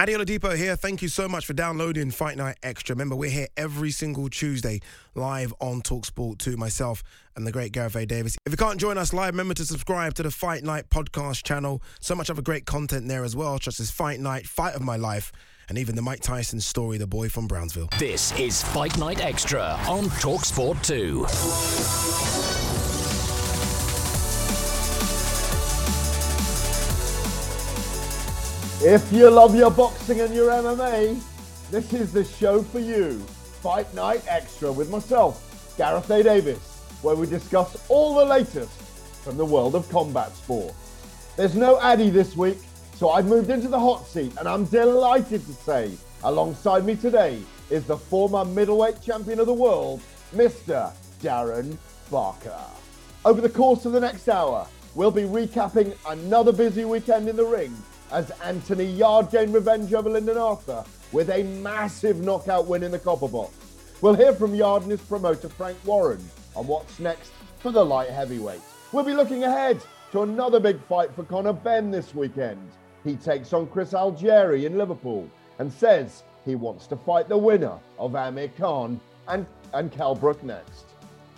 Adi Oladipo here. Thank you so much for downloading Fight Night Extra. Remember, we're here every single Tuesday live on Talksport 2, myself and the great Gareth A. Davis. If you can't join us live, remember to subscribe to the Fight Night podcast channel. So much other great content there as well, such as Fight Night, Fight of My Life, and even the Mike Tyson story, The Boy from Brownsville. This is Fight Night Extra on Talksport 2. If you love your boxing and your MMA, this is the show for you. Fight Night Extra with myself, Gareth A. Davis, where we discuss all the latest from the world of combat sport. There's no Addy this week, so I've moved into the hot seat, and I'm delighted to say, alongside me today is the former middleweight champion of the world, Mr. Darren Barker. Over the course of the next hour, we'll be recapping another busy weekend in the ring as Anthony Yarde gained revenge over Lyndon Arthur with a massive knockout win in the Copper Box. We'll hear from Yarde and his promoter Frank Warren on what's next for the light heavyweight. We'll be looking ahead to another big fight for Conor Benn this weekend. He takes on Chris Algieri in Liverpool and says he wants to fight the winner of Amir Khan and, and Kell Brook next.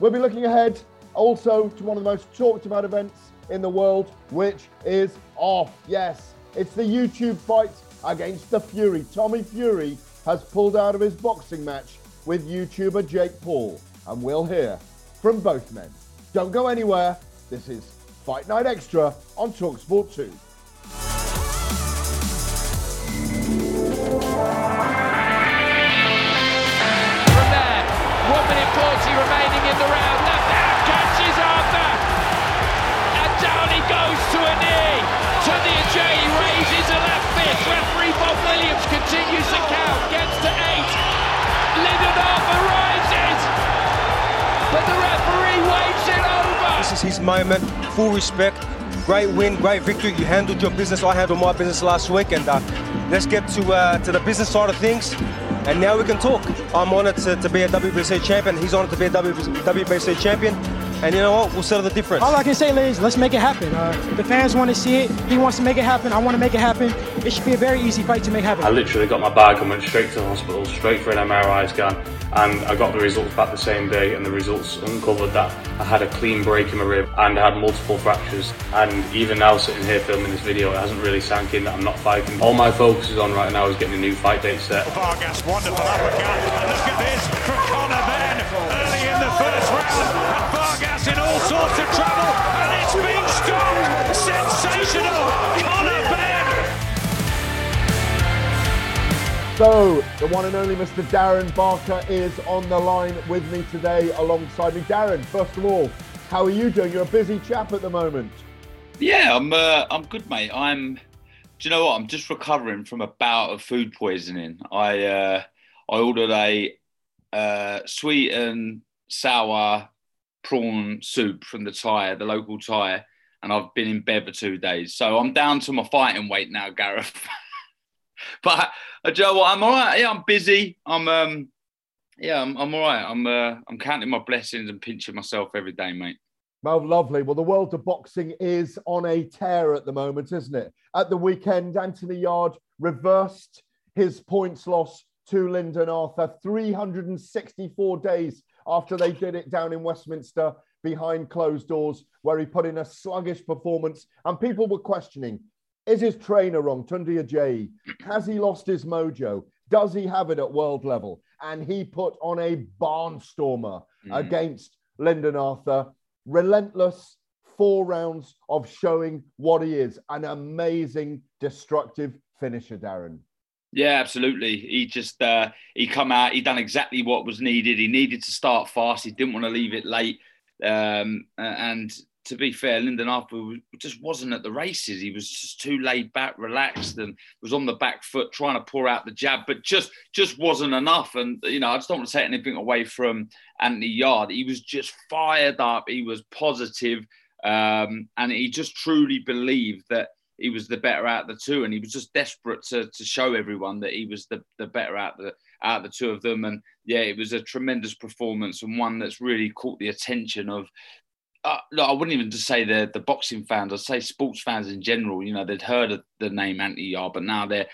We'll be looking ahead also to one of the most talked about events in the world, which is off. Yes, it's the YouTube fight against the Fury. Tommy Fury has pulled out of his boxing match with YouTuber Jake Paul, and we'll hear from both men. Don't go anywhere. This is Fight Night Extra on Talksport 2. Is his moment. Full respect. Great win, great victory. You handled your business. I handled my business last week, and uh, let's get to uh, to the business side of things. And now we can talk. I'm honoured to, to be a WBC champion. He's honoured to be a WBC champion. And you know what? We'll settle the difference. All I can say is let's make it happen. Uh, the fans want to see it. He wants to make it happen. I want to make it happen. It should be a very easy fight to make happen. I literally got my bag and went straight to the hospital, straight for an MRI scan, and I got the results back the same day. And the results uncovered that I had a clean break in my rib and I had multiple fractures. And even now, sitting here filming this video, it hasn't really sank in that I'm not fighting. All my focus is on right now is getting a new fight date set. Vargas, wonderful uppercut. And look at this from Conor Vargas in all sorts of trouble, and it's being stopped. Sensational, Conor Benn. So, the one and only Mr. Darren Barker is on the line with me today alongside me. Darren, first of all, how are you doing? You're a busy chap at the moment. Yeah, I'm. Uh, I'm good, mate. I'm. Do you know what? I'm just recovering from a bout of food poisoning. I uh, I ordered a uh, sweet and sour prawn soup from the Thai, the local Thai, and I've been in bed for two days. So I'm down to my fighting weight now, Gareth. but uh, do you? I'm all right. Yeah, I'm busy. I'm um, yeah, I'm, I'm all right. I'm uh, I'm counting my blessings and pinching myself every day, mate. Well, lovely. Well, the world of boxing is on a tear at the moment, isn't it? At the weekend, Anthony Yarde reversed his points loss to Lyndon Arthur 364 days after they did it down in Westminster behind closed doors, where he put in a sluggish performance. And people were questioning is his trainer wrong, Tunde Ajayi? Has he lost his mojo? Does he have it at world level? And he put on a barnstormer Mm. against Lyndon Arthur. Relentless, four rounds of showing what he is an amazing, destructive finisher, Darren. Yeah, absolutely. He just uh, he come out. He done exactly what was needed. He needed to start fast. He didn't want to leave it late. Um, and to be fair, Lyndon Arthur just wasn't at the races. He was just too laid back, relaxed, and was on the back foot trying to pour out the jab, but just just wasn't enough. And you know, I just don't want to take anything away from Anthony Yarde. He was just fired up. He was positive, um, and he just truly believed that he was the better out of the two, and he was just desperate to, to show everyone that he was the, the better out the out the two of them. And yeah, it was a tremendous performance and one that's really caught the attention of. Uh, I wouldn't even just say the the boxing fans. I'd say sports fans in general. You know, they'd heard of the name Anthony Yarde, but now they're,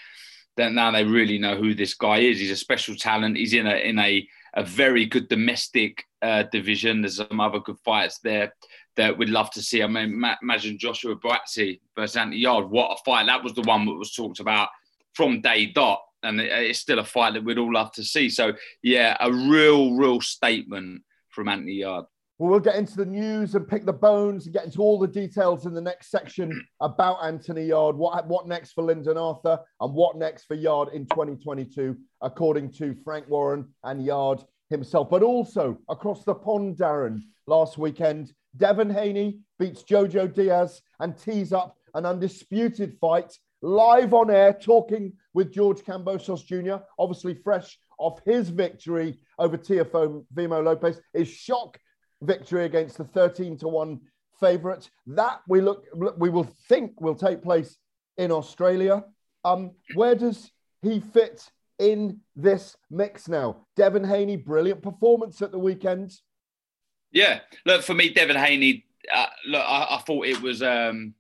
they're now they really know who this guy is. He's a special talent. He's in a in a a very good domestic uh, division. There's some other good fights there that we'd love to see. I mean, imagine Joshua Buatsi versus Anthony Yarde. What a fight! That was the one that was talked about from day dot, and it's still a fight that we'd all love to see. So, yeah, a real, real statement from Anthony Yarde. Well, we'll get into the news and pick the bones and get into all the details in the next section about Anthony Yarde. What, what next for Lyndon Arthur and what next for Yarde in 2022, according to Frank Warren and Yarde himself. But also across the pond, Darren, last weekend, Devin Haney beats Jojo Diaz and tees up an undisputed fight live on air, talking with George Kambosos Jr., obviously fresh off his victory over Teofimo Vimo Lopez, his shock victory against the 13 to 1 favourite. That we look we will think will take place in Australia. Um, where does he fit in this mix now? Devin Haney, brilliant performance at the weekend. Yeah, look for me, Devin Haney. Uh, look, I, I, thought it was um,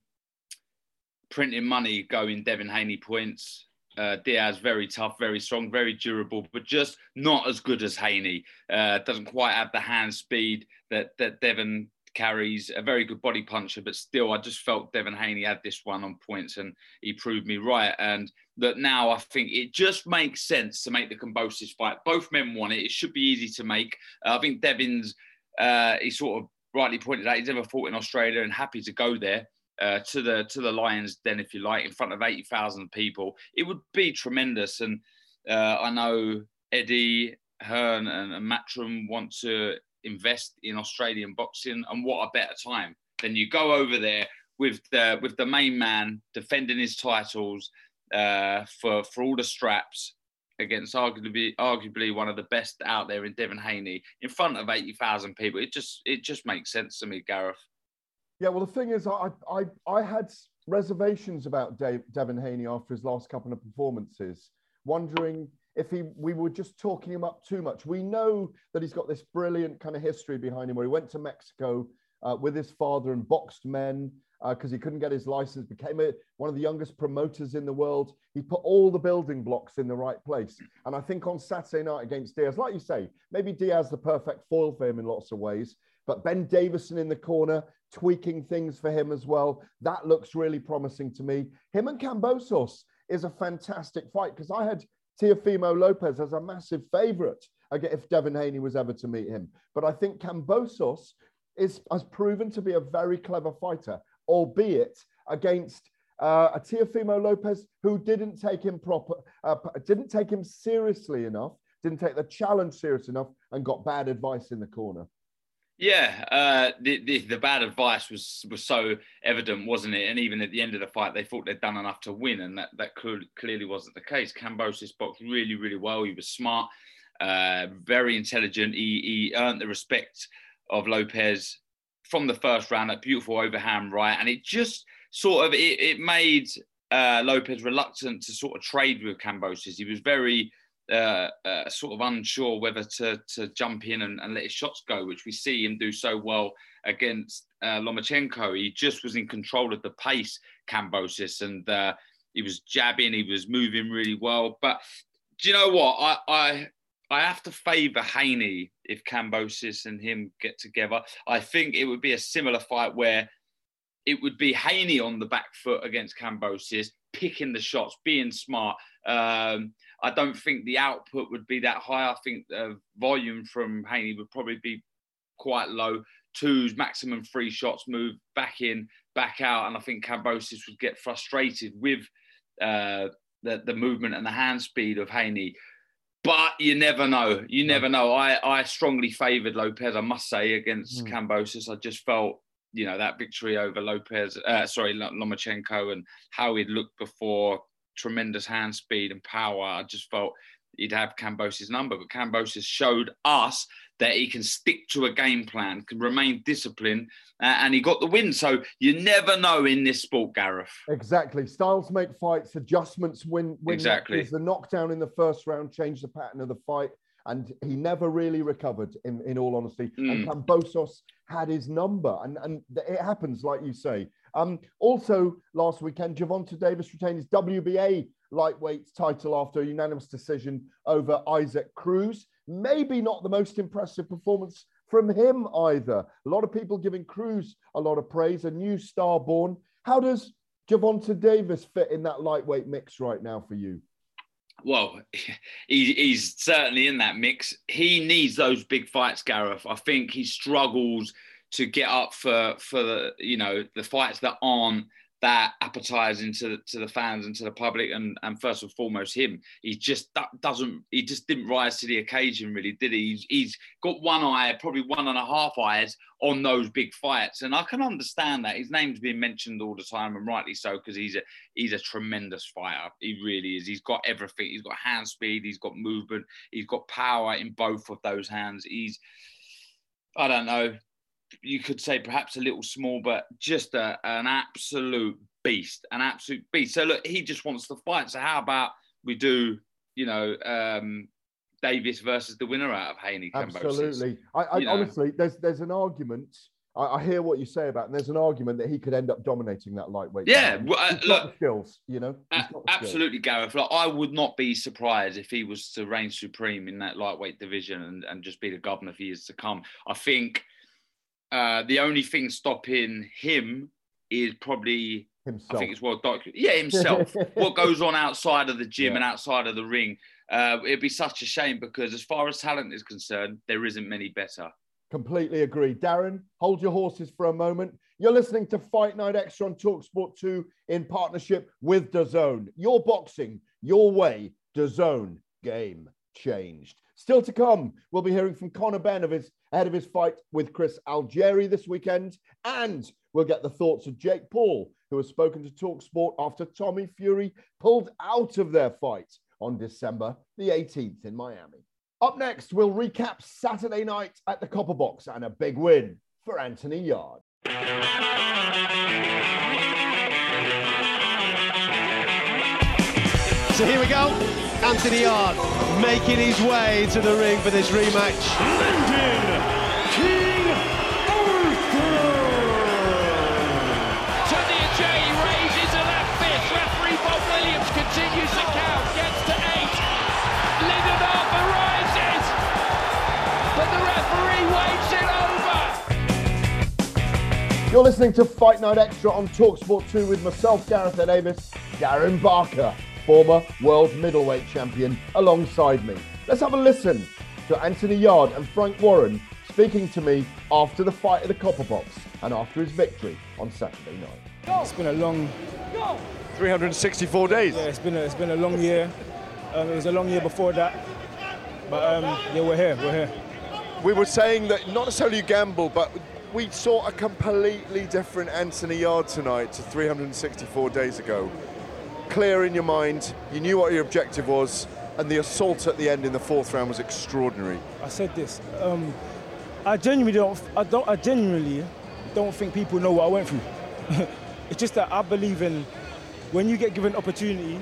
printing money going Devin Haney points. Uh, Diaz very tough, very strong, very durable, but just not as good as Haney. Uh, doesn't quite have the hand speed that that Devin carries. A very good body puncher, but still, I just felt Devin Haney had this one on points, and he proved me right. And that now I think it just makes sense to make the Kambosos fight. Both men want it. It should be easy to make. Uh, I think Devin's uh, he sort of rightly pointed out he's never fought in Australia and happy to go there. Uh, to the to the Lions Den, if you like, in front of eighty thousand people, it would be tremendous. And uh, I know Eddie Hearn and, and Matchroom want to invest in Australian boxing, and what a better time than you go over there with the with the main man defending his titles uh, for for all the straps against arguably arguably one of the best out there in Devin Haney in front of eighty thousand people. It just it just makes sense to me, Gareth. Yeah, well, the thing is, I I, I had reservations about Dave, Devin Haney after his last couple of performances, wondering if he we were just talking him up too much. We know that he's got this brilliant kind of history behind him, where he went to Mexico uh, with his father and boxed men because uh, he couldn't get his license, became a, one of the youngest promoters in the world. He put all the building blocks in the right place. And I think on Saturday night against Diaz, like you say, maybe Diaz the perfect foil for him in lots of ways, but Ben Davison in the corner, tweaking things for him as well. That looks really promising to me. Him and Kambosos is a fantastic fight because I had Teofimo Lopez as a massive favorite if Devin Haney was ever to meet him. But I think Kambosos is, has proven to be a very clever fighter albeit against uh, a Teofimo Lopez who didn't take him proper, uh, didn't take him seriously enough, didn't take the challenge serious enough, and got bad advice in the corner. Yeah, uh, the, the, the bad advice was was so evident, wasn't it? And even at the end of the fight, they thought they'd done enough to win, and that that clearly wasn't the case. Kambosos boxed really, really well. He was smart, uh, very intelligent. He, he earned the respect of Lopez from the first round, that beautiful overhand right, and it just sort of it, it made uh, Lopez reluctant to sort of trade with Kambosos. He was very uh, uh, sort of unsure whether to to jump in and, and, let his shots go, which we see him do so well against uh, Lomachenko. He just was in control of the pace, Kambosos, and uh, he was jabbing, he was moving really well. But do you know what? I I I have to favour Haney if Kambosos and him get together. I think it would be a similar fight where it would be Haney on the back foot against Kambosos, picking the shots, being smart. Um, I don't think the output would be that high. I think the volume from Haney would probably be quite low. twos, maximum three shots, move back in, back out, and I think Kambosos would get frustrated with uh, the the movement and the hand speed of Haney. But you never know. You never know. I, I strongly favoured Lopez, I must say, against Mm. Kambosos. I just felt, you know, that victory over Lopez, uh, sorry, Lomachenko and how he'd looked before, tremendous hand speed and power. I just felt he'd have Kambosos' number. But Kambosos showed us that he can stick to a game plan, can remain disciplined, uh, and he got the win. So you never know in this sport, Gareth. Exactly. Styles make fights, adjustments win. win Exactly. The knockdown in the first round changed the pattern of the fight, and he never really recovered, in, in all honesty. And Mm. Kambosos had his number, and, and it happens, like you say. Um, also, last weekend, Gervonta Davis retained his WBA lightweight title after a unanimous decision over Isaac Cruz. Maybe not the most impressive performance from him either. A lot of people giving Cruz a lot of praise, a new star born. How does Gervonta Davis fit in that lightweight mix right now for you? well, he, he's certainly in that mix. He needs those big fights, Gareth. I think he struggles to get up for for the you know the fights that aren't that appetizing to to the fans and to the public and and first and foremost him. He just do- doesn't he just didn't rise to the occasion really did he? He's, he's got one eye probably one and a half eyes on those big fights. And i can understand that. His name's been mentioned all the time and rightly so because he's a he's a tremendous fighter. He really is. He's got everything. He's got hand speed. He's got movement. He's got power in both of those hands. He's i don't know you could say perhaps a little small, but just a, an absolute beast, an absolute beast. So look, he just wants to fight. So how about we do, you know, um, Davis versus the winner out of Haney? Absolutely. I, I know. honestly, there's there's an argument. I, I hear what you say about, and there's an argument that he could end up dominating that lightweight. Yeah, well, uh, look- the skills, you know. He's A- got skills. absolutely, Gareth. Like, I would not be surprised if he was to reign supreme in that lightweight division and, and just be the governor for years to come. I think uh, the only thing stopping him is probably himself. I think it's well documented. Yeah, himself. what goes on outside of the gym Yeah. and outside of the ring. Uh, it'd be such a shame because, as far as talent is concerned, there isn't many better. Completely agree. Darren, hold your horses for a moment. You're listening to Fight Night Extra on Talksport 2 in partnership with DAZN. Your boxing, your way, DAZN. Game changed. Still to come, we'll be hearing from Conor Benn of his, ahead of his fight with Chris Algieri this weekend. And we'll get the thoughts of Jake Paul, who has spoken to Talksport after Tommy Fury pulled out of their fight on December the 18th in Miami. Up next, we'll recap Saturday night at the Copper Box and a big win for Anthony Yarde. So here we go. Anthony Yarde making his way to the ring for this rematch. Lyndon listening to Fight Night Extra on Talksport 2 with myself, Gareth A. Davis, Darren Barker, former world middleweight champion, alongside me. Let's have a listen to Anthony Yarde and Frank Warren speaking to me after the fight at the Copper Box and after his victory on Saturday night. It's been a long 364 days. Yeah, it's been a, it's been a long year. Um, it was a long year before that, but um, yeah, we're here. We're here. We were saying that not necessarily you gamble, but we saw a completely different Anthony Yarde tonight to 364 days ago. Clear in your mind, you knew what your objective was, and the assault at the end in the fourth round was extraordinary. I said this. Um, I genuinely don't. I don't. I genuinely don't think people know what I went through. it's just that I believe in when you get given opportunity.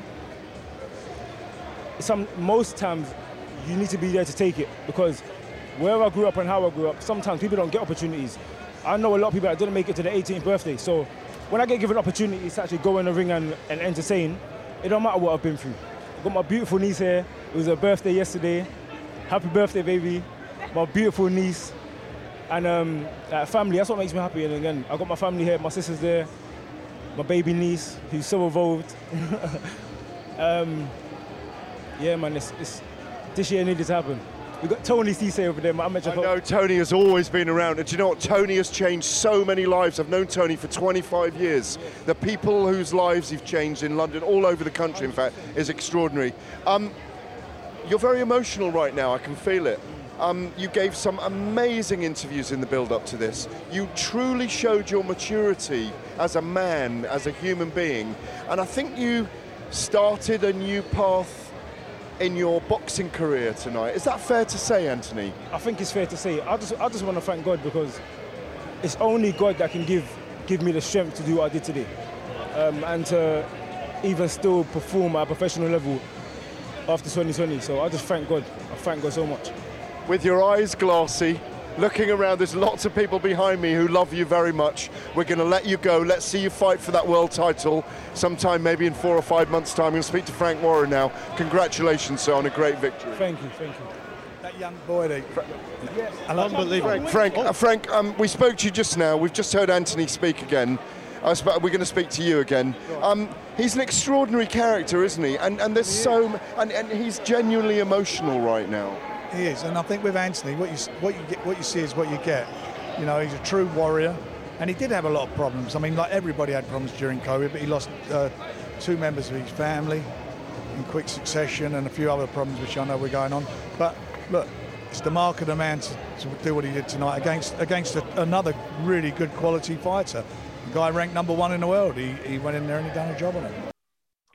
Some most times you need to be there to take it because where I grew up and how I grew up, sometimes people don't get opportunities. I know a lot of people that didn't make it to their 18th birthday. So when I get given opportunities to actually go in the ring and, and entertain, it don't matter what I've been through. I've got my beautiful niece here. It was her birthday yesterday. Happy birthday, baby. My beautiful niece. And um, like family, that's what makes me happy. And again, I got my family here, my sister's there, my baby niece, who's so evolved. um, yeah, man, it's, it's, this year needed to happen. We've got Tony Cisse over there, my amateur I know Tony has always been around. And do you know what? Tony has changed so many lives. I've known Tony for 25 years. The people whose lives he's changed in London, all over the country, in fact, is extraordinary. Um, you're very emotional right now. I can feel it. Um, you gave some amazing interviews in the build up to this. You truly showed your maturity as a man, as a human being. And I think you started a new path in your boxing career tonight. Is that fair to say, Anthony? I think it's fair to say. I just, I just want to thank God because it's only God that can give, give me the strength to do what I did today, um, and to even still perform at a professional level after 2020. So I just thank God. I thank God so much. With your eyes glassy, looking around, there's lots of people behind me who love you very much. We're going to let you go. Let's see you fight for that world title sometime, maybe in four or five months' time. We'll speak to Frank Warren now. Congratulations, sir, on a great victory. Thank you, thank you. That young boy, they, Unbelievable. Frank, Frank, uh, Frank um, we spoke to you just now. We've just heard Anthony speak again. I was, we're going to speak to you again. Um, he's an extraordinary character, isn't he? And, and there's so, m- and, and he's genuinely emotional right now. He is, and I think with Anthony, what you what you get, what you see is what you get. You know, he's a true warrior, and he did have a lot of problems. I mean, like everybody had problems during COVID, but he lost uh, two members of his family in quick succession, and a few other problems which I know were going on. But look, it's the mark of the man to, to do what he did tonight against against a, another really good quality fighter. The guy ranked number one in the world. He, he went in there and he done a job on it.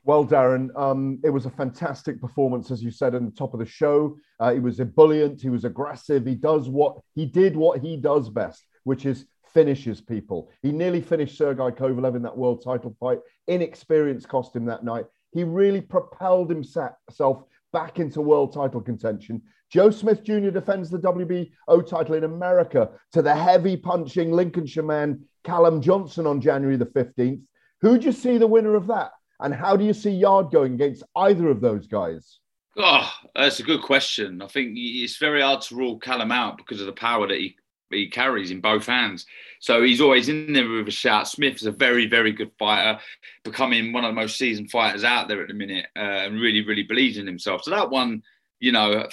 Well, Darren, um, it was a fantastic performance, as you said in the top of the show. Uh, he was ebullient, he was aggressive. He does what he did, what he does best, which is finishes people. He nearly finished Sergei Kovalev in that world title fight. Inexperience cost him that night. He really propelled himself back into world title contention. Joe Smith Jr. defends the WBO title in America to the heavy punching Lincolnshire man Callum Johnson on January the 15th. Who do you see the winner of that? And how do you see Yarde going against either of those guys? Oh, that's a good question. I think it's very hard to rule Callum out because of the power that he, he carries in both hands. So he's always in there with a shout. Smith is a very, very good fighter, becoming one of the most seasoned fighters out there at the minute, uh, and really, really believes in himself. So that one, you know,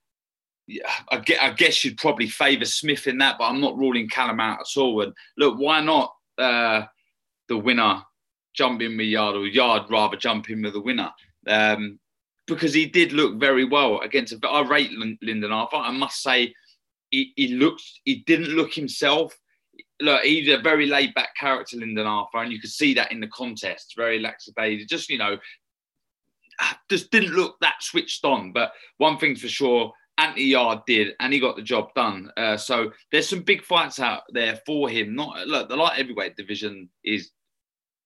yeah, I guess, I guess you'd probably favour Smith in that, but I'm not ruling Callum out at all. And look, why not uh, the winner jump in with Yarde or Yarde rather jump in with the winner? Um, because he did look very well against. A, I rate Lyndon Arthur. I must say, he, he looks. He didn't look himself. Look, he's a very laid back character, Lyndon Arthur, and you could see that in the contest. Very lackadaisical. Just you know, just didn't look that switched on. But one thing's for sure, Anthony Yarde did, and he got the job done. Uh, so there's some big fights out there for him. Not look, the light heavyweight division is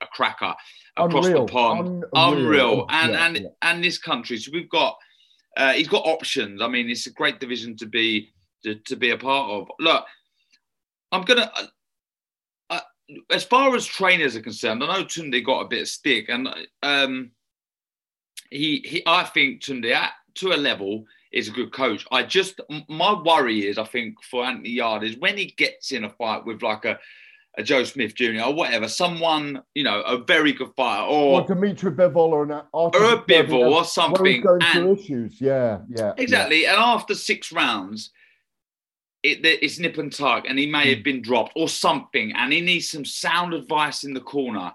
a cracker across Unreal. the pond, Unreal. unreal, and Yeah, and yeah. and this country. So we've got, uh, he's got options. I mean, it's a great division to be to, to be a part of. Look, I'm gonna. Uh, uh, as far as trainers are concerned, I know Tunde got a bit of stick, and um, he he. I think Tunde at to a level is a good coach. I just my worry is I think for Anthony Yarde is when he gets in a fight with like a a Joe Smith Jr. or whatever, someone you know a very good fighter or Or Dimitri Bivol or an. Or a Bivol or something, going through and- issues. Yeah, yeah. Exactly. And after six rounds, it, it's nip and tuck, and he may Hmm. have been dropped or something, and he needs some sound advice in the corner.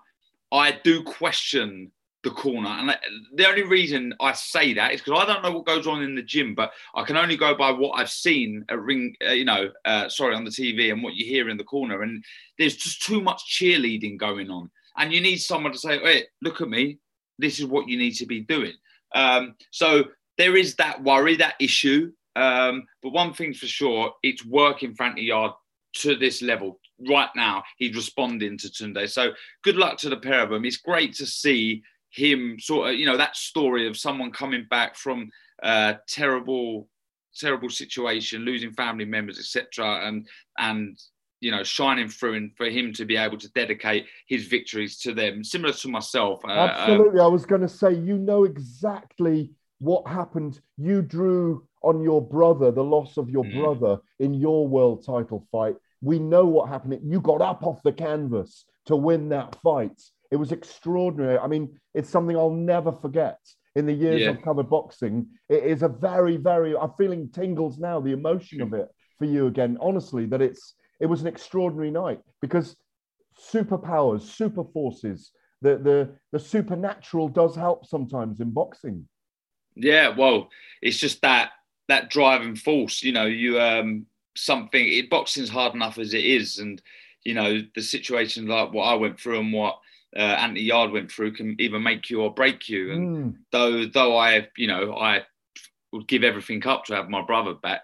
I do question the corner, and the only reason I say that is because I don't know what goes on in the gym, but I can only go by what I've seen at ring, uh, you know, uh, sorry, on the TV and what you hear in the corner, and there's just too much cheerleading going on, and you need someone to say, "Hey, look at me. This is what you need to be doing." Um, so there is that worry, that issue. Um, but one thing's for sure, it's working Anthony Yarde to this level right now. He's responding to Tunde. So good luck to the pair of them. It's great to see him sort of, you know, that story of someone coming back from uh, terrible, terrible situation, losing family members, etc., and and you know, shining through, and for him to be able to dedicate his victories to them, similar to myself. Uh, um, Absolutely. I was going to say, you know exactly what happened. You drew on your brother, the loss of your Mm. brother in your world title fight. We know what happened. You got up off the canvas to win that fight. It was extraordinary. I mean, it's something I'll never forget. in the years Yeah. I've covered boxing. It is a very, very. I'm feeling tingles now. The emotion of it for you again. Honestly, that it's it was an extraordinary night because superpowers, super forces, the the the supernatural does help sometimes in boxing. Yeah, well, it's just that that driving force. You know, you um something. It, boxing's hard enough as it is, and you know the situation like what I went through and what uh, Anthony Yarde went through can either make you or break you. And Mm. though though I you know I would give everything up to have my brother back,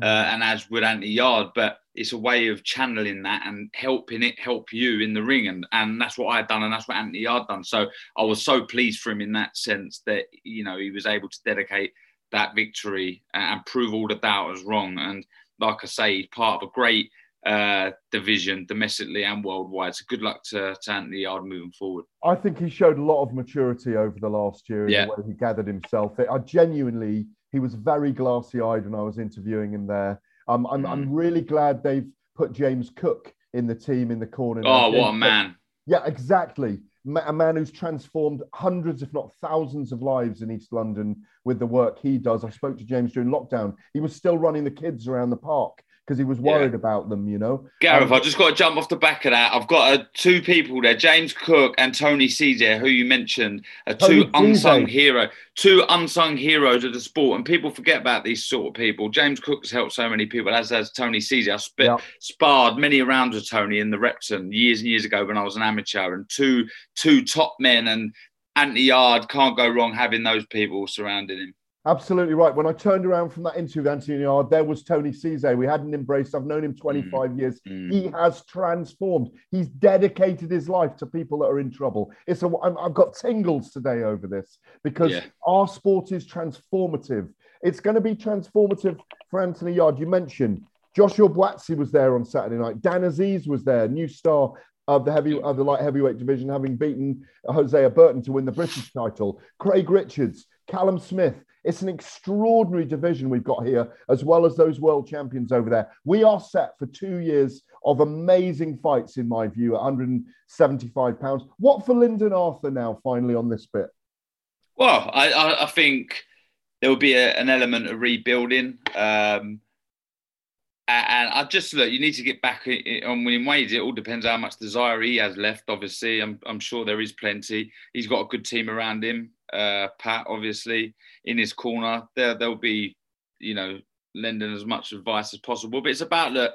uh, and as with Anthony Yarde, but it's a way of channeling that and helping it help you in the ring, and and that's what I've done, and that's what Anthony Yarde done. So I was so pleased for him in that sense that you know he was able to dedicate that victory and prove all the doubters wrong. And like I say, he's part of a great uh, division domestically and worldwide. So good luck to, to Anthony Yarde moving forward. I think he showed a lot of maturity over the last year in Yeah. the way he gathered himself. I genuinely, he was very glassy eyed when I was interviewing him there. Um, I'm, Mm. I'm really glad they've put James Cook in the team in the corner. Oh, what a man! Yeah, exactly. A man who's transformed hundreds, if not thousands, of lives in East London with the work he does. I spoke to James during lockdown. He was still running the kids around the park because he was worried about them, you know. Gareth, Um, I've just got to jump off the back of that. I've got uh, two people there, James Cook and Tony Caesar, who you mentioned, are two Tony unsung hero, two unsung heroes of the sport, and people forget about these sort of people. James Cook has helped so many people, as has Tony Caesar. I sp- sparred many rounds with Tony in the Repton years and years ago when I was an amateur, and two two top men and Anthony Yarde can't go wrong having those people surrounding him. Absolutely right. When I turned around from that interview with Anthony Yarde, there was Tony Cesar. We hadn't embraced. I've known him 25 Mm. years. He has transformed. He's dedicated his life to people that are in trouble. It's a. I've got tingles today over this because Yeah. our sport is transformative. It's going to be transformative for Anthony Yarde. You mentioned Joshua Buatsi was there on Saturday night. Dan Azeez was there, new star of the heavy of the light heavyweight division, having beaten Hosea Burton to win the British title. Craig Richards, Callum Smith. It's an extraordinary division we've got here, as well as those world champions over there. We are set for two years of amazing fights, in my view, at 175 pounds. What for Lyndon Arthur now, finally, on this bit? Well, I, I, think there will be a, an element of rebuilding. Um, and I just look, you need to get back on winning ways. It all depends how much desire he has left. Obviously, I'm, I'm sure there is plenty. He's got a good team around him. Uh, Pat, obviously, in his corner. There, they'll be, you know, lending as much advice as possible. But it's about look,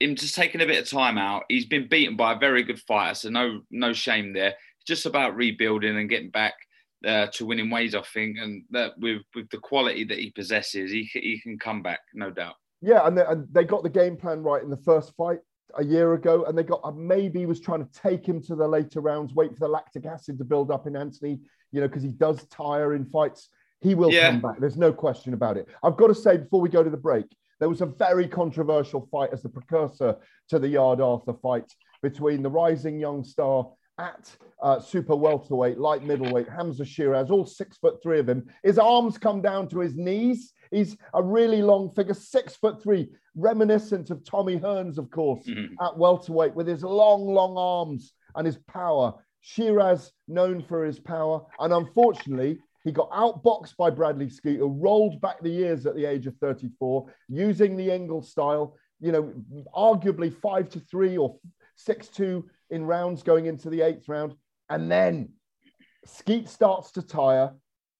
him just taking a bit of time out. He's been beaten by a very good fighter, so no, no shame there. It's just about rebuilding and getting back uh, to winning ways, I think, and that with with the quality that he possesses, he he can come back, no doubt. Yeah, and they, and they got the game plan right in the first fight a year ago, and they got uh, maybe was trying to take him to the later rounds, wait for the lactic acid to build up in Anthony, you know, because he does tire in fights. He will Yeah. come back. There's no question about it. I've got to say before we go to the break, there was a very controversial fight as the precursor to the Yarde Arthur fight between the rising young star at uh, super welterweight, light middleweight, Hamza Sheeraz, all six foot three of him. His arms come down to his knees. He's a really long figure, six foot three, reminiscent of Tommy Hearns, of course, at welterweight with his long, long arms and his power. Sheeraz known for his power, and unfortunately, he got outboxed by Bradley Skeete, rolled back the years at the age of 34, using the Ingle style. You know, arguably five to three or six two in rounds going into the eighth round, and then Skeete starts to tire,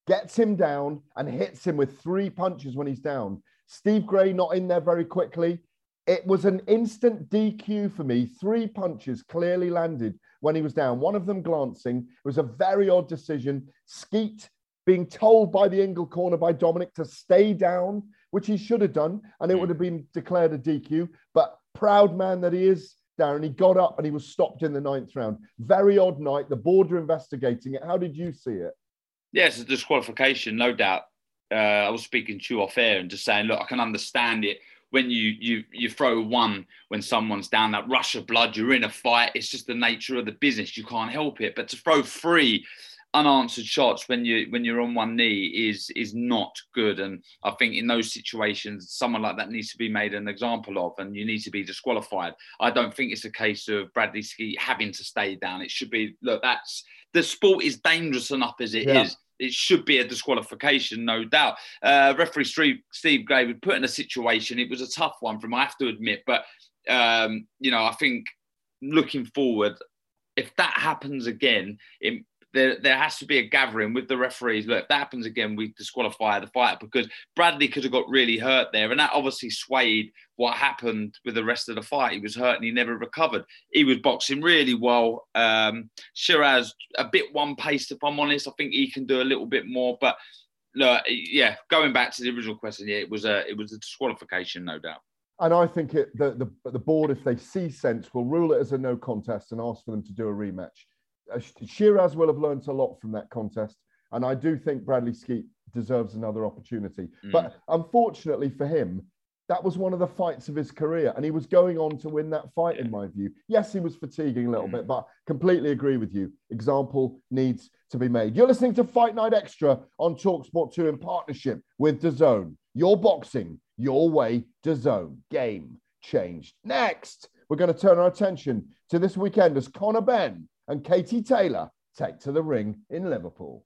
gets him down, and hits him with three punches when he's down. Steve Gray not in there very quickly. It was an instant DQ for me. Three punches clearly landed when he was down. One of them glancing. It was a very odd decision. Skeete being told by the Ingle corner by Dominic to stay down, which he should have done, and it would have been declared a DQ. But proud man that he is, Darren, he got up and he was stopped in the ninth round. Very odd night. The board are investigating it. How did you see it? Yeah, it's a disqualification, no doubt. Uh, I was speaking to you off air and just saying, look, I can understand it when you you you throw one when someone's down that rush of blood. You're in a fight. It's just the nature of the business. You can't help it. But to throw three unanswered shots when you when you're on one knee is is not good. And I think in those situations, someone like that needs to be made an example of, and you need to be disqualified. I don't think it's a case of Bradley Ski having to stay down. It should be look. That's the sport is dangerous enough as it is. It should be a disqualification, no doubt. Uh, referee Steve, Steve Gray was put in a situation. It was a tough one from I have to admit. But um, you know, I think looking forward, if that happens again, it, there, there has to be a gathering with the referees. Look, if that happens again, we disqualify the fighter because Bradley could have got really hurt there. And that obviously swayed what happened with the rest of the fight. He was hurt and he never recovered. He was boxing really well. Um, Sheeraz, a bit one paced, if I'm honest. I think he can do a little bit more. But look, yeah, going back to the original question, yeah, it was a, it was a disqualification, no doubt. And I think it, the, the, the board, if they see sense, will rule it as a no contest and ask for them to do a rematch. Uh, Sheeraz will have learnt a lot from that contest. And I do think Bradley Skeete deserves another opportunity. Mm. But unfortunately for him, that was one of the fights of his career. And he was going on to win that fight, in my view. Yes, he was fatiguing a little mm. bit, but completely agree with you. Example needs to be made. You're listening to Fight Night Extra on Talksport 2 in partnership with DAZN. Your boxing, your way, DAZN. Game changed. Next, we're going to turn our attention to this weekend as Conor Benn and Katie Taylor take to the ring in Liverpool.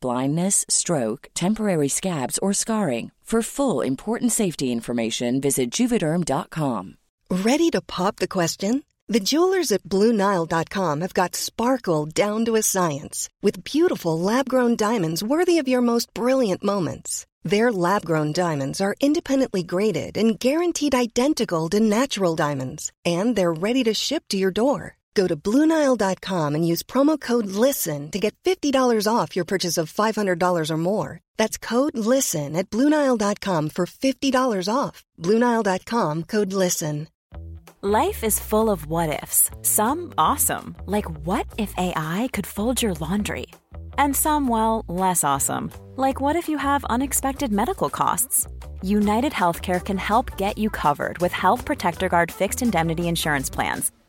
blindness, stroke, temporary scabs, or scarring. For full important safety information, visit juvederm.com. Ready to pop the question? The jewelers at BlueNile.com have got sparkle down to a science with beautiful lab grown diamonds worthy of your most brilliant moments. Their lab grown diamonds are independently graded and guaranteed identical to natural diamonds, and they're ready to ship to your door. Go to Bluenile.com and use promo code LISTEN to get $50 off your purchase of $500 or more. That's code LISTEN at Bluenile.com for $50 off. Bluenile.com code LISTEN. Life is full of what ifs, some awesome, like what if AI could fold your laundry? And some, well, less awesome, like what if you have unexpected medical costs? United Healthcare can help get you covered with Health Protector Guard fixed indemnity insurance plans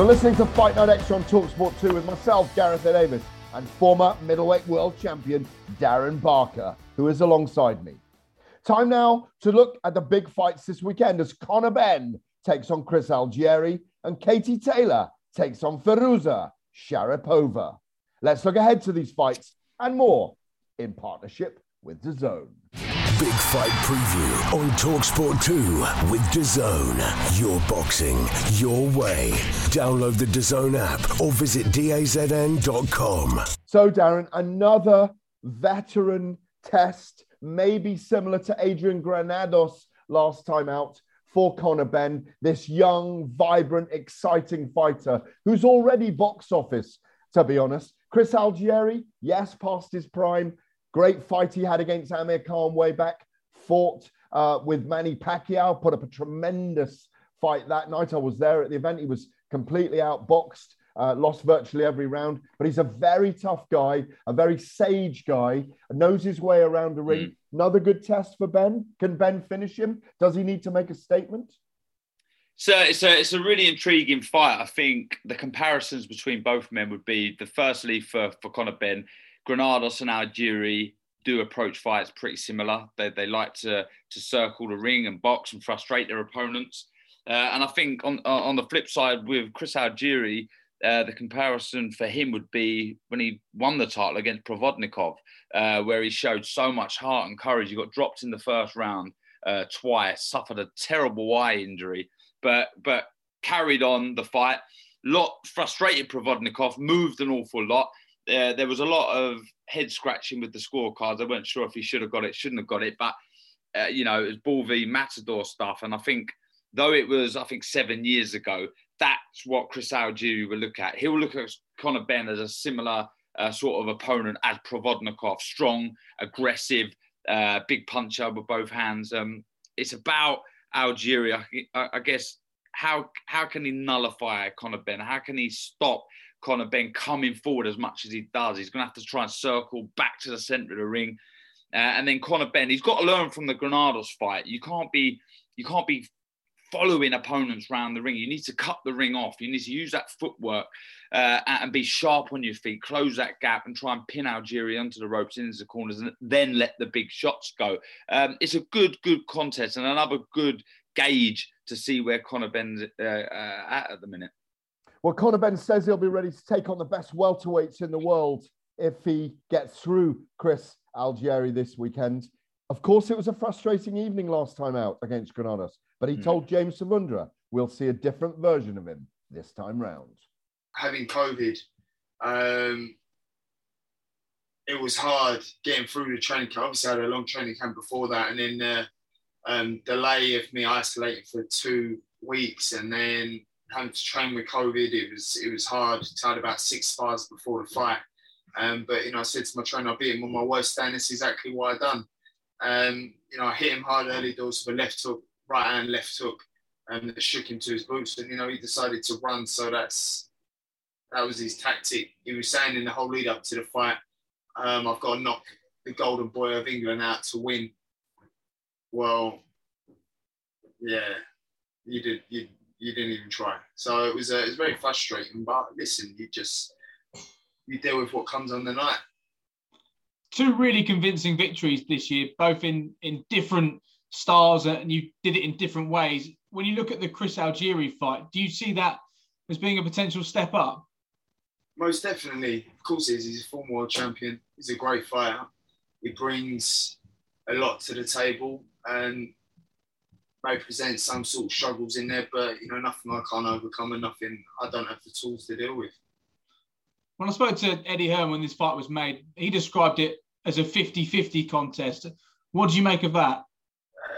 You're listening to Fight Night Extra on Talksport 2 with myself, Gareth A. Davis, and former middleweight world champion Darren Barker, who is alongside me. Time now to look at the big fights this weekend as Conor Benn takes on Chris Algieri and Katie Taylor takes on Firuza Sharapova. Let's look ahead to these fights and more in partnership with DAZN. Big Fight Preview on Talksport 2 with DAZN. Your boxing, your way. Download the DAZN app or visit dazn.com. So, Darren, another veteran test, maybe similar to Adrian Granados last time out for Conor Benn, this young, vibrant, exciting fighter who's already box office, to be honest. Chris Algieri, yes, past his prime, Great fight he had against Amir Khan way back. Fought uh, with Manny Pacquiao, put up a tremendous fight that night. I was there at the event. He was completely outboxed, uh, lost virtually every round. But he's a very tough guy, a very sage guy, knows his way around the ring. Mm. Another good test for Benn. Can Benn finish him? Does he need to make a statement? So it's a it's a really intriguing fight. I think the comparisons between both men would be the firstly for for Conor Benn, Granados and Algieri do approach fights pretty similar. They they like to to circle the ring and box and frustrate their opponents. Uh, and I think on on the flip side with Chris Algieri, uh, the comparison for him would be when he won the title against Provodnikov, uh, where he showed so much heart and courage. He got dropped in the first round uh, twice, suffered a terrible eye injury, but but carried on the fight. Lot frustrated Provodnikov, moved an awful lot. Uh, there was a lot of head scratching with the scorecards. I weren't sure if he should have got it, shouldn't have got it, but uh, you know, it was Ball v Matador stuff. And I think though it was, I think seven years ago, that's what Chris Algieri will look at. He'll look at Conor Benn as a similar uh, sort of opponent as Provodnikov, strong, aggressive, uh, big puncher with both hands. Um, it's about Algieri, I, I, guess how how can he nullify Conor Benn? How can he stop Conor Benn coming forward as much as he does? He's going to have to try and circle back to the centre of the ring. Uh, and then Conor Benn, he's got to learn from the Granados fight. You can't be you can't be following opponents around the ring. You need to cut the ring off. You need to use that footwork uh, and be sharp on your feet, close that gap, and try and pin Algieri onto the ropes into the corners, and then let the big shots go. Um, it's a good, good contest and another good gauge to see where Conor Benn's uh, uh, at at the minute. Well, Conor Benn says he'll be ready to take on the best welterweights in the world if he gets through Chris Algieri this weekend. Of course, it was a frustrating evening last time out against Granados, but he mm. told James Savundra we'll see a different version of him this time round. Having COVID, um, it was hard getting through the training camp. Obviously, I had a long training camp before that, and then the um, delay of me isolating for two weeks, and then having to train with COVID. It was it was hard. I had about six spars before the fight, um, but you know, I said to my trainer, "I beat him on my worst stand. This is exactly what I done." Um, you know, I hit him hard early doors with a left hook, right hand left hook, and it shook him to his boots. And you know, he decided to run. So that's that was his tactic. He was saying in the whole lead up to the fight, um, "I've got to knock the golden boy of England out to win." Well, yeah, you did. You you didn't even try. So it was uh, it was very frustrating. But listen, you just you deal with what comes on the night two really convincing victories this year, both in in different styles, and you did it in different ways. When you look at the Chris Algieri fight, do you see that as being a potential step up? Most definitely. Of course, he is. He's a former world champion. He's a great fighter. He brings a lot to the table and may present some sort of struggles in there, but you know, nothing I can't overcome and nothing I don't have the tools to deal with. When I spoke to Eddie Hearn when this fight was made, he described it as a 50-50 contest. What do you make of that?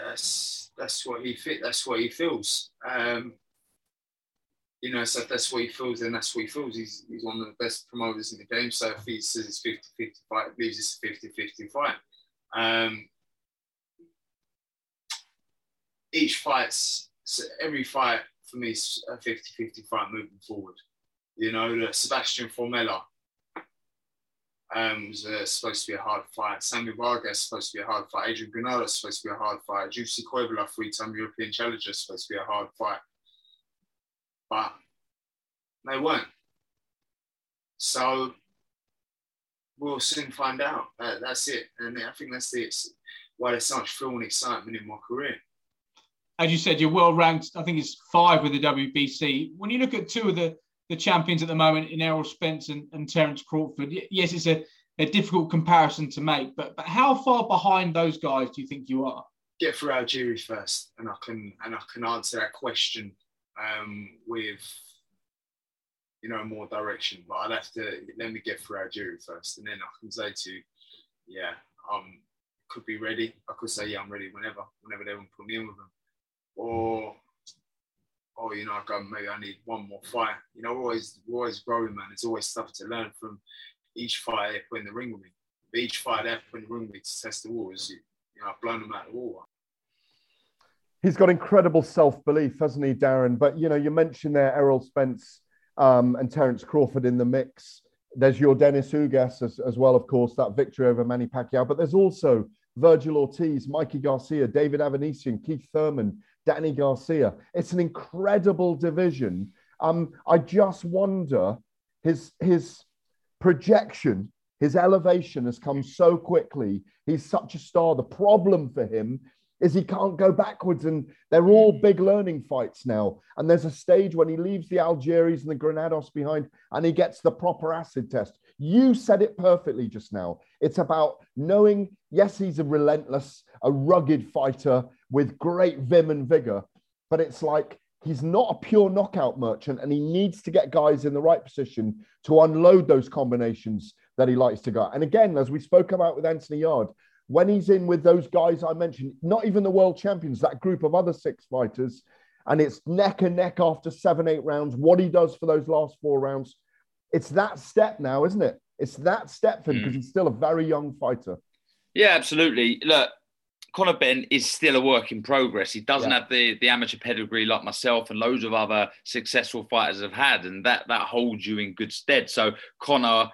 That's that's what he fit. That's what he feels. Um, you know, so if that's what he feels, then that's what he feels. He's, he's one of the best promoters in the game. So if he says it's 50 50 fight, he believes it's a 50 50 fight. Um, each fight's, so every fight for me is a 50 50 fight moving forward. You know, Sebastian Formella um, was uh, supposed to be a hard fight. Samuel Vargas supposed to be a hard fight. Adrian Granados supposed to be a hard fight. Jussi Koivula, three-time European challenger, supposed to be a hard fight. But they weren't. So we'll soon find out. Uh, that's it. And I think that's the, why there's so much thrill and excitement in my career. As you said, you're well ranked. I think it's five with the WBC. When you look at two of the the champions at the moment in Errol Spence and, and Terence Crawford. Yes, it's a, a difficult comparison to make, but but how far behind those guys do you think you are? Get through Algieri first, and I can and I can answer that question um, with you know more direction. But I'll have to let me get through Algieri first, and then I can say to yeah, um, could be ready. I could say yeah, I'm ready whenever, whenever they want to put me in with them, or oh, you know, I go, maybe I need one more fight. You know, always, always growing, man. There's always stuff to learn from each fight they put in the ring with me. But each fight they put in the ring with me to test the waters, you, you know, I've blown them out of the water. He's got incredible self-belief, hasn't he, Darren? But you know, you mentioned there Errol Spence um, and Terence Crawford in the mix. There's Yordenis Ugas as, as well, of course, that victory over Manny Pacquiao. But there's also Vergil Ortiz, Mikey Garcia, David Avanesyan, Keith Thurman, Danny Garcia. It's an incredible division. Um, I just wonder his his projection, his elevation has come so quickly. He's such a star. The problem for him is he can't go backwards, and they're all big learning fights now. And there's a stage when he leaves the Algiers and the Granados behind, and he gets the proper acid test. You said it perfectly just now. It's about knowing, yes, he's a relentless, a rugged fighter with great vim and vigor, but it's like he's not a pure knockout merchant and he needs to get guys in the right position to unload those combinations that he likes to go. And again, as we spoke about with Anthony Yarde, when he's in with those guys I mentioned, not even the world champions, that group of other six fighters, and it's neck and neck after seven, eight rounds, what he does for those last four rounds, it's that step now, isn't it? It's that step for him because mm. he's still a very young fighter. Yeah, absolutely. Look, Conor Benn is still a work in progress. He doesn't yeah. have the, the amateur pedigree like myself and loads of other successful fighters have had, and that that holds you in good stead. So Conor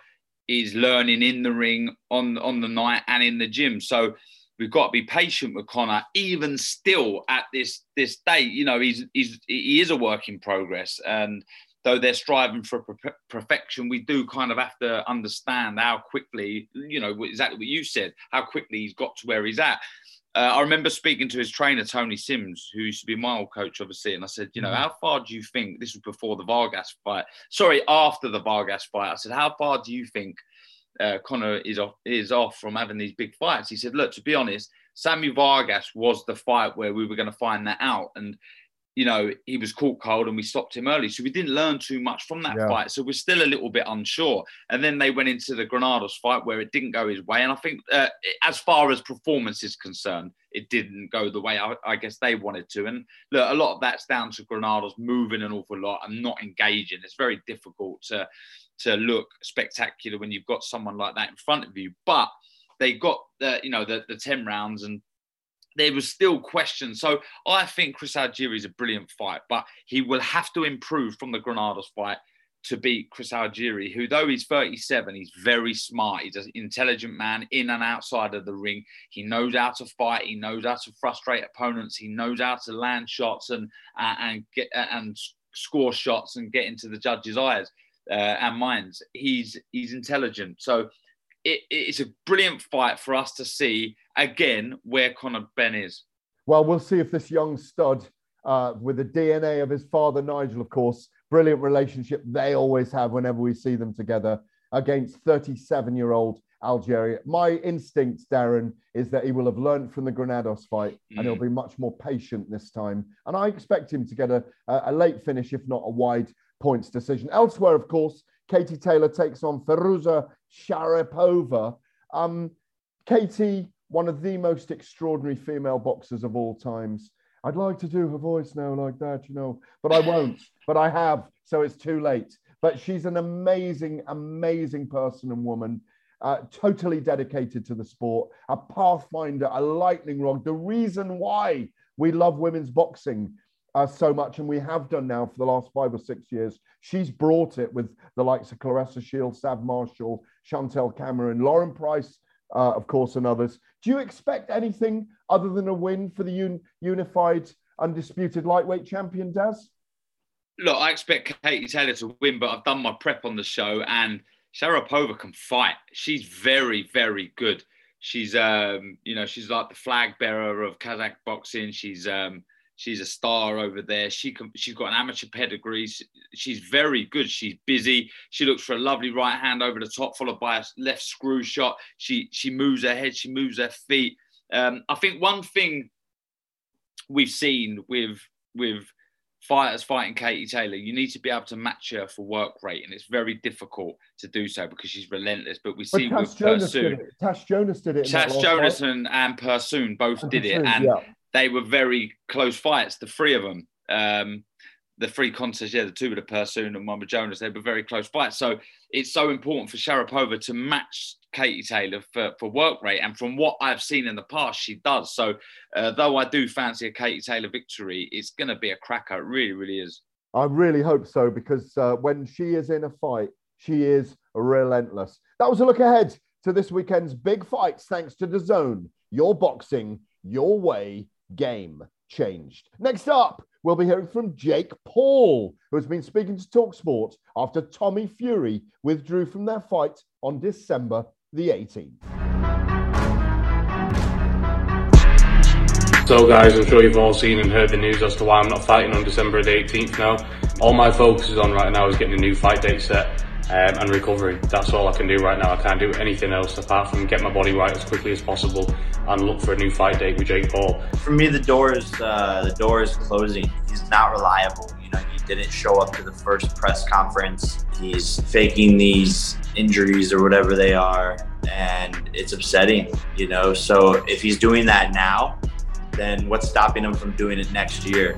is learning in the ring, on on the night, and in the gym. So we've got to be patient with Conor, even still at this this date. You know, he's he's he is a work in progress, and though they're striving for perfection, we do kind of have to understand how quickly, you know, exactly what you said, how quickly he's got to where he's at. Uh, I remember speaking to his trainer, Tony Sims, who used to be my old coach, obviously, and I said, you know, mm. how far do you think this was before the Vargas fight? Sorry, after the Vargas fight. I said, how far do you think uh, Conor is off, is off from having these big fights? He said, look, to be honest, Sammy Vargas was the fight where we were going to find that out. And you know, he was caught cold and we stopped him early. So we didn't learn too much from that yeah. fight. So we're still a little bit unsure. And then they went into the Granados fight where it didn't go his way. And I think, uh, as far as performance is concerned, it didn't go the way I, I, guess they wanted to. And look, a lot of that's down to Granados moving an awful lot and not engaging. It's very difficult to, to look spectacular when you've got someone like that in front of you. But they got the, you know, the, the 10 rounds and there was still questions. So I think Chris Algieri is a brilliant fight, but he will have to improve from the Granados fight to beat Chris Algieri, who, though he's 37, he's very smart. He's an intelligent man in and outside of the ring. He knows how to fight. He knows how to frustrate opponents. He knows how to land shots and uh, and get uh, and score shots and get into the judges' eyes uh, and minds. He's he's intelligent. So it, it's a brilliant fight for us to see again where Conor Benn is. Well, we'll see if this young stud, uh, with the DNA of his father Nigel, of course, brilliant relationship they always have whenever we see them together against 37 year old Algieri. My instinct, Darren, is that he will have learned from the Granados fight mm. and he'll mm. be much more patient this time. And I expect him to get a, a late finish, if not a wide points decision. Elsewhere, of course, Katie Taylor takes on Firuza Sharipova. Um, Katie, one of the most extraordinary female boxers of all times. I'd like to do her voice now like that, you know, but I won't. but I have, so it's too late. But she's an amazing, amazing person and woman, uh, totally dedicated to the sport, a pathfinder, a lightning rod. The reason why we love women's boxing uh, so much, and we have done now for the last five or six years. She's brought it with the likes of Claressa Shield, Sav Marshall, Chantel Cameron, Lauren Price, uh, of course, and others. Do you expect anything other than a win for the un- unified, undisputed lightweight champion, Daz? Look, I expect Katie Taylor to win, but I've done my prep on the show, and Sharipova can fight. She's very, very good. She's, um, you know, she's like the flag bearer of Kazakh boxing. She's, um, She's a star over there. She can, she's got an amateur pedigree. She's very good. She's busy. She looks for a lovely right hand over the top, followed by a left screw shot. She she moves her head. She moves her feet. Um, I think one thing we've seen with with fighters fighting Katie Taylor, you need to be able to match her for work rate, and it's very difficult to do so because she's relentless. But we see but with Persoon, Tash Jonas did it. Tash Jonas and, and Persoon both and did Persoon, it, and yeah they were very close fights, the three of them. Um, the three contests, yeah, the two with the Persoon and one with Jonas, they were very close fights. So it's so important for Sharipova to match Katie Taylor for, for work rate. And from what I've seen in the past, she does. So uh, though I do fancy a Katie Taylor victory, it's going to be a cracker. It really, really is. I really hope so because uh, when she is in a fight, she is relentless. That was a look ahead to this weekend's big fights, thanks to DAZN. your boxing, your way, game changed. Next up, we'll be hearing from Jake Paul, who has been speaking to Talksport after Tommy Fury withdrew from their fight on December the 18th. So, guys, I'm sure you've all seen and heard the news as to why I'm not fighting on December the 18th now. All my focus is on right now is getting a new fight date set um, and recovery. That's all I can do right now. I can't do anything else apart from get my body right as quickly as possible and look for a new fight date with Jake Paul. For me, the door is uh, the door is closing. He's not reliable. You know, he didn't show up to the first press conference. He's faking these injuries or whatever they are, and it's upsetting. You know, so if he's doing that now then what's stopping him from doing it next year?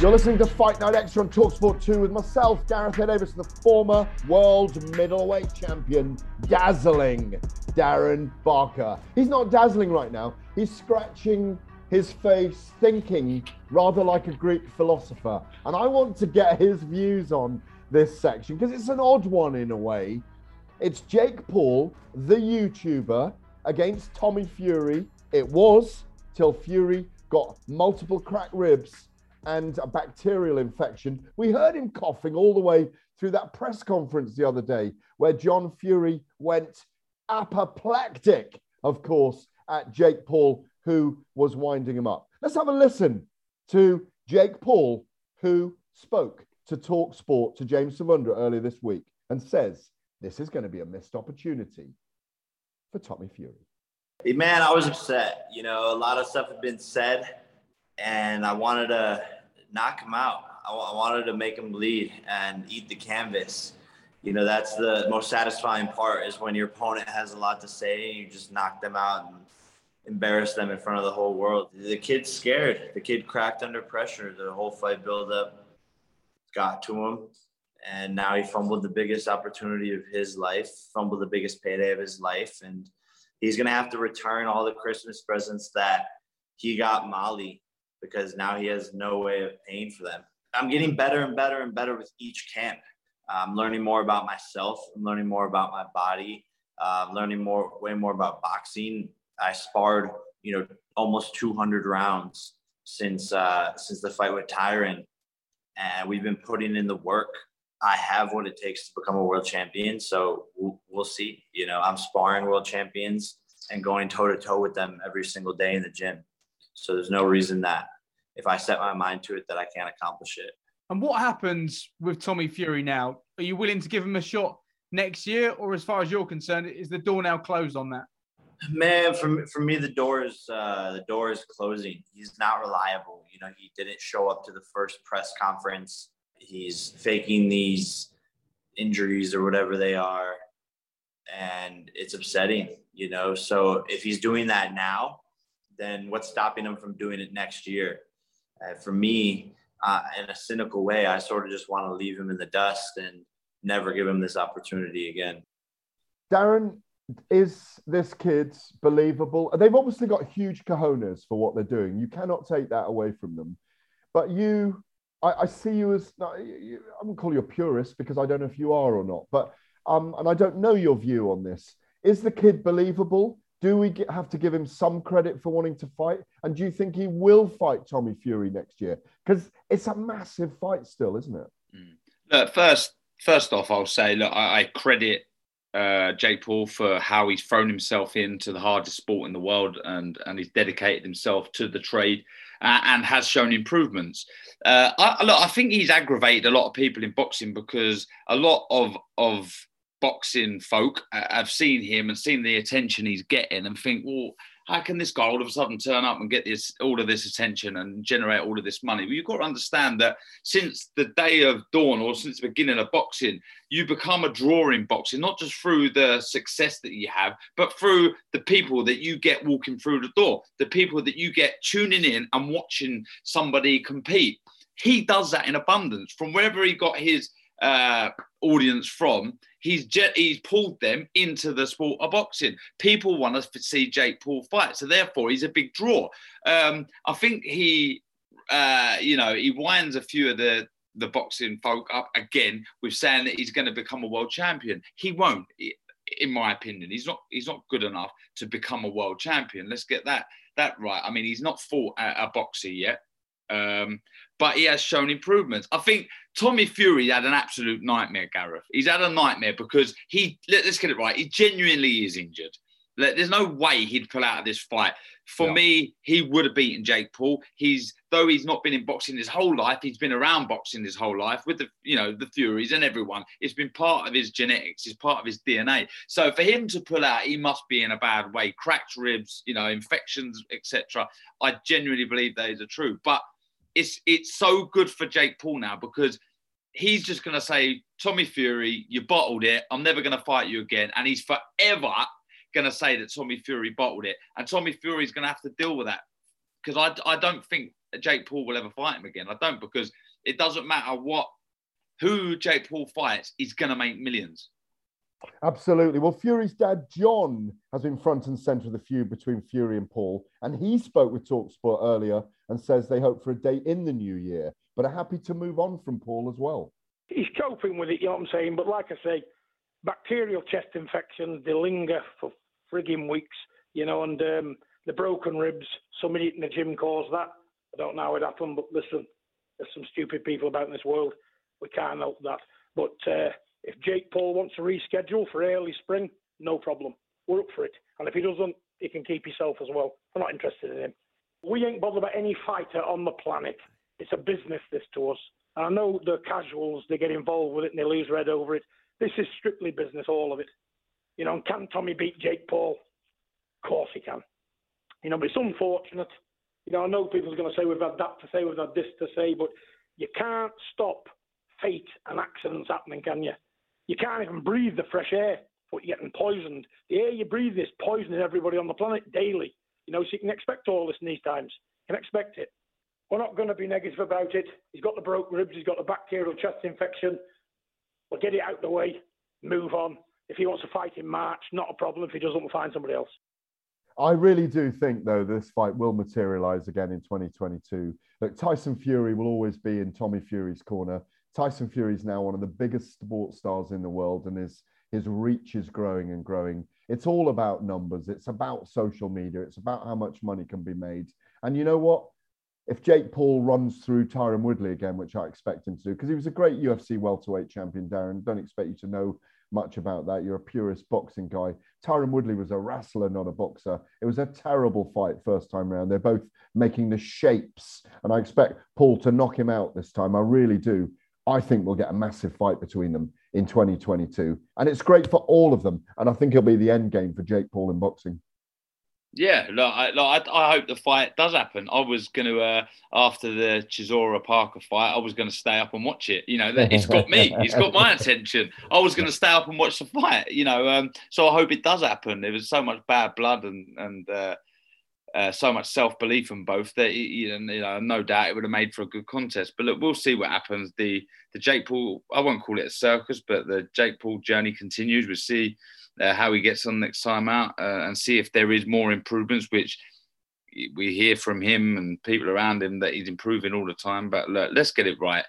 You're listening to Fight Night Extra on Talksport 2 with myself, Gareth A Davies, the former world middleweight champion, dazzling Darren Barker. He's not dazzling right now. He's scratching his face, thinking rather like a Greek philosopher. And I want to get his views on this section because it's an odd one in a way. It's Jake Paul, the YouTuber, against Tommy Fury. It was till Fury got multiple cracked ribs and a bacterial infection. We heard him coughing all the way through that press conference the other day where John Fury went apoplectic, of course, at Jake Paul, who was winding him up. Let's have a listen to Jake Paul, who spoke to Talksport to James Savundra earlier this week and says this is going to be a missed opportunity for Tommy Fury. Man, I was upset. You know, a lot of stuff had been said, and I wanted to knock him out. I, I wanted to make him bleed and eat the canvas. You know, that's the most satisfying part is when your opponent has a lot to say and you just knock them out and embarrass them in front of the whole world. The kid's scared. The kid cracked under pressure. The whole fight buildup got to him and now he fumbled the biggest opportunity of his life, fumbled the biggest payday of his life, and he's gonna have to return all the Christmas presents that he got Molly because now he has no way of paying for them. I'm getting better and better and better with each camp. I'm learning more about myself. I'm learning more about my body. Uh, I'm learning more, way more about boxing. I sparred, you know, almost 200 rounds since uh, since the fight with Tyron, and we've been putting in the work I have what it takes to become a world champion. So we'll, we'll see. You know, I'm sparring world champions and going toe to toe with them every single day in the gym. So there's no reason that if I set my mind to it, that I can't accomplish it. And what happens with Tommy Fury now? Are you willing to give him a shot next year, or as far as you're concerned, is the door now closed on that? Man, for for me, the door is uh, the door is closing. He's not reliable. You know, he didn't show up to the first press conference he's faking these injuries or whatever they are and it's upsetting you know so if he's doing that now then what's stopping them from doing it next year? Uh, for me uh, in a cynical way i sort of just want to leave him in the dust and never give him this opportunity again. Darren is this kid believable? They've obviously got huge cojones for what they're doing. You cannot take that away from them. But you I, I see you as I wouldn't call you a purist because I don't know if you are or not, but um, and I don't know your view on this. Is the kid believable? Do we get, have to give him some credit for wanting to fight? And do you think he will fight Tommy Fury next year? Because it's a massive fight still, isn't it? Mm. Look, first, first off, I'll say, look, I, I credit uh, Jake Paul for how he's thrown himself into the hardest sport in the world and and he's dedicated himself to the trade uh, and has shown improvements. Uh, I, look, I think he's aggravated a lot of people in boxing because a lot of of boxing folk uh, have seen him and seen the attention he's getting and think, well, how can this guy all of a sudden turn up and get this all of this attention and generate all of this money? Well, you've got to understand that since the day of dawn or since the beginning of boxing, you become a draw in boxing, not just through the success that you have, but through the people that you get walking through the door, the people that you get tuning in and watching somebody compete. He does that in abundance from wherever he got his uh, audience from, he's he's pulled them into the sport of boxing. People want to see Jake Paul fight, so therefore he's a big draw. Um, I think he, uh, you know, he winds a few of the the boxing folk up again with saying that he's going to become a world champion. He won't, in my opinion. He's not. He's not good enough to become a world champion. Let's get that that right. I mean, he's not fought a, a boxer yet, um, but he has shown improvements. I think Tommy Fury had an absolute nightmare, Gareth. He's had a nightmare because he. Let, us get it right. He genuinely is injured. There's no way he'd pull out of this fight. For me, he would have beaten Jake Paul. He's though he's not been in boxing his whole life, he's been around boxing his whole life with the you know the Furies and everyone. It's been part of his genetics, it's part of his DNA. So for him to pull out, he must be in a bad way. Cracked ribs, you know, infections, etc. I genuinely believe those are true. But it's it's so good for Jake Paul now because he's just going to say, Tommy Fury, you bottled it. I'm never going to fight you again. And he's forever going to say that Tommy Fury bottled it, and Tommy Fury is going to have to deal with that because I, I don't think Jake Paul will ever fight him again. I don't because it doesn't matter what who Jake Paul fights, he's going to make millions. Absolutely. Well, Fury's dad, John, has been front and centre of the feud between Fury and Paul. And he spoke with Talksport earlier and says they hope for a date in the new year, but are happy to move on from Paul as well. He's coping with it, you know what I'm saying? But like I say, bacterial chest infections, they linger for frigging weeks, you know, and um, the broken ribs, somebody in the gym caused that. I don't know how it happened, but listen, there's some stupid people about in this world. We can't help that. But uh, if Jake Paul wants to reschedule for early spring, no problem. We're up for it. And if he doesn't, he can keep himself as well. We're not interested in him. We ain't bothered about any fighter on the planet. It's a business, this to us. And I know the casuals, they get involved with it and they lose red over it. This is strictly business, all of it. You know, can Tommy beat Jake Paul? Of course he can. You know, but it's unfortunate. You know, I know people's going to say we've had that to say, we've had this to say, but you can't stop fate and accidents happening, can you? You can't even breathe the fresh air, but you're getting poisoned. The air you breathe is poisoning everybody on the planet daily. You know, so you can expect all this in these times. You can expect it. We're not going to be negative about it. He's got the broken ribs, he's got the bacterial chest infection. We'll get it out of the way, move on. If he wants to fight in March, not a problem. If he doesn't, we'll find somebody else. I really do think, though, this fight will materialize again in 2022. Look, Tyson Fury will always be in Tommy Fury's corner. Tyson Fury is now one of the biggest sports stars in the world, and his his reach is growing and growing. It's all about numbers. It's about social media. It's about how much money can be made. And you know what? If Jake Paul runs through Tyron Woodley again, which I expect him to do, because he was a great UFC welterweight champion, Darren. Don't expect you to know much about that. You're a purist boxing guy. Tyron Woodley was a wrestler, not a boxer. It was a terrible fight first time round. They're both making the shapes, and I expect Paul to knock him out this time. I really do. I think we'll get a massive fight between them in 2022, and it's great for all of them. And I think it'll be the end game for Jake Paul in boxing. Yeah, look, I, look, I, I, hope the fight does happen. I was going to, uh, after the Chisora Parker fight, I was going to stay up and watch it. You know, it's got me, it's got my attention. I was going to stay up and watch the fight. You know, um, so I hope it does happen. There was so much bad blood and and uh, uh, so much self belief in both that you know, no doubt it would have made for a good contest. But look, we'll see what happens. The the Jake Paul, I won't call it a circus, but the Jake Paul journey continues. We'll see uh, how he gets on next time out uh, and see if there is more improvements, which we hear from him and people around him that he's improving all the time. But look, let's get it right.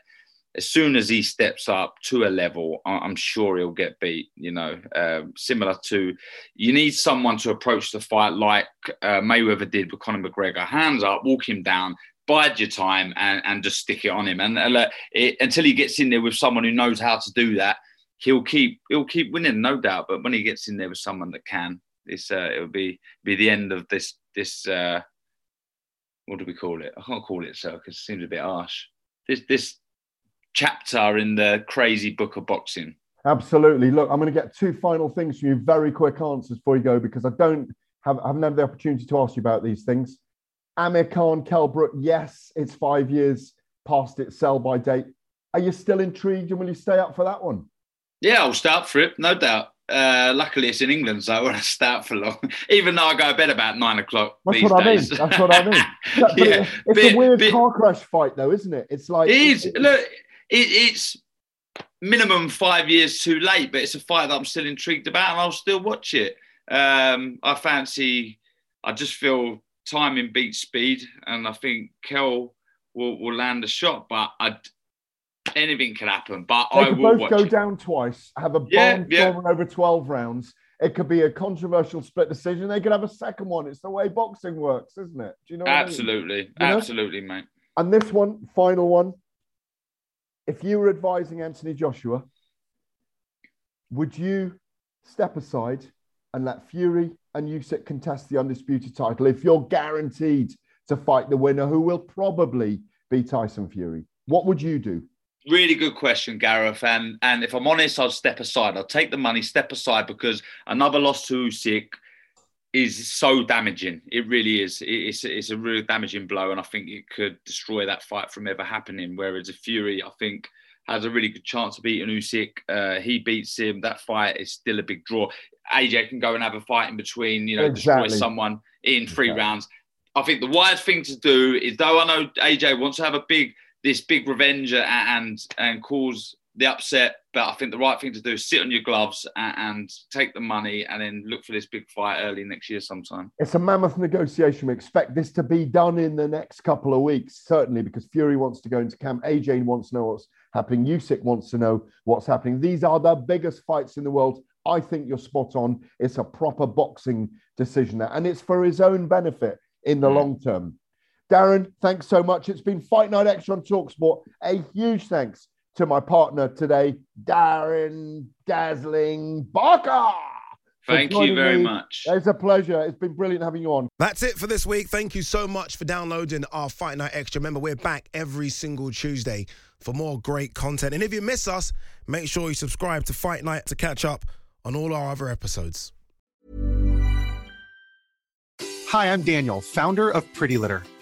As soon as he steps up to a level, I'm sure he'll get beat. You know, uh, similar to you need someone to approach the fight like uh, Mayweather did with Conor McGregor, hands up, walk him down, bide your time, and, and just stick it on him. And uh, it, until he gets in there with someone who knows how to do that, he'll keep he'll keep winning, no doubt. But when he gets in there with someone that can, it's uh, it'll be be the end of this this uh, what do we call it? I can't call it circus. It seems a bit harsh. This this chapter in the crazy book of boxing. Absolutely. Look, I'm going to get two final things from you, very quick answers before you go, because I don't have I haven't had the opportunity to ask you about these things. Amir Khan, Kell Brook, yes, it's five years past its sell by date. Are you still intrigued and will you stay up for that one? Yeah, I'll start for it, no doubt. Uh, luckily, it's in England, so I won't start for long. Even though I go to bed about nine o'clock. That's what days. I mean. That's what I mean. Yeah, it's bit, a weird bit, car crash fight, though, isn't it? It's like it is. It, Look, it, it's minimum five years too late, but it's a fight that I'm still intrigued about, and I'll still watch it. Um, I fancy. I just feel timing beats speed, and I think Kell will, will land a shot, but I anything can happen. But They I could will both go it. down twice, have a Yeah, barn yeah. over 12 rounds. It could be a controversial split decision. They could have a second one. It's the way boxing works, isn't it? Do you know what I mean? Absolutely, You know? absolutely, mate. And this one, final one. If you were advising Anthony Joshua, would you step aside and let Fury and Usyk contest the undisputed title if you're guaranteed to fight the winner, who will probably be Tyson Fury? What would you do? Really good question, Gareth. And and if I'm honest, I'll step aside. I'll take the money, step aside because another loss to Usyk is so damaging. It really is. It's it's a really damaging blow, and I think it could destroy that fight from ever happening. Whereas a Fury, I think, has a really good chance of beating Usyk. Uh, he beats him. That fight is still a big draw. AJ can go and have a fight in between. You know, destroy someone in three rounds. I think the wise thing to do is, though I know AJ wants to have a big this big revenge and and cause the upset, but I think the right thing to do is sit on your gloves and, and take the money and then look for this big fight early next year sometime. It's a mammoth negotiation. We expect this to be done in the next couple of weeks, certainly, because Fury wants to go into camp. AJ wants to know what's happening. Usyk wants to know what's happening. These are the biggest fights in the world. I think you're spot on. It's a proper boxing decision there, and it's for his own benefit in the mm. long term. Darren, thanks so much. It's been Fight Night Extra on Talksport. A huge thanks to my partner today, Darren Dazzling Barker. Thank you very me. much. It's a pleasure. It's been brilliant having you on. That's it for this week. Thank you so much for downloading our Fight Night Extra. Remember, we're back every single Tuesday for more great content. And if you miss us, make sure you subscribe to Fight Night to catch up on all our other episodes. Hi, I'm Daniel, founder of Pretty Litter.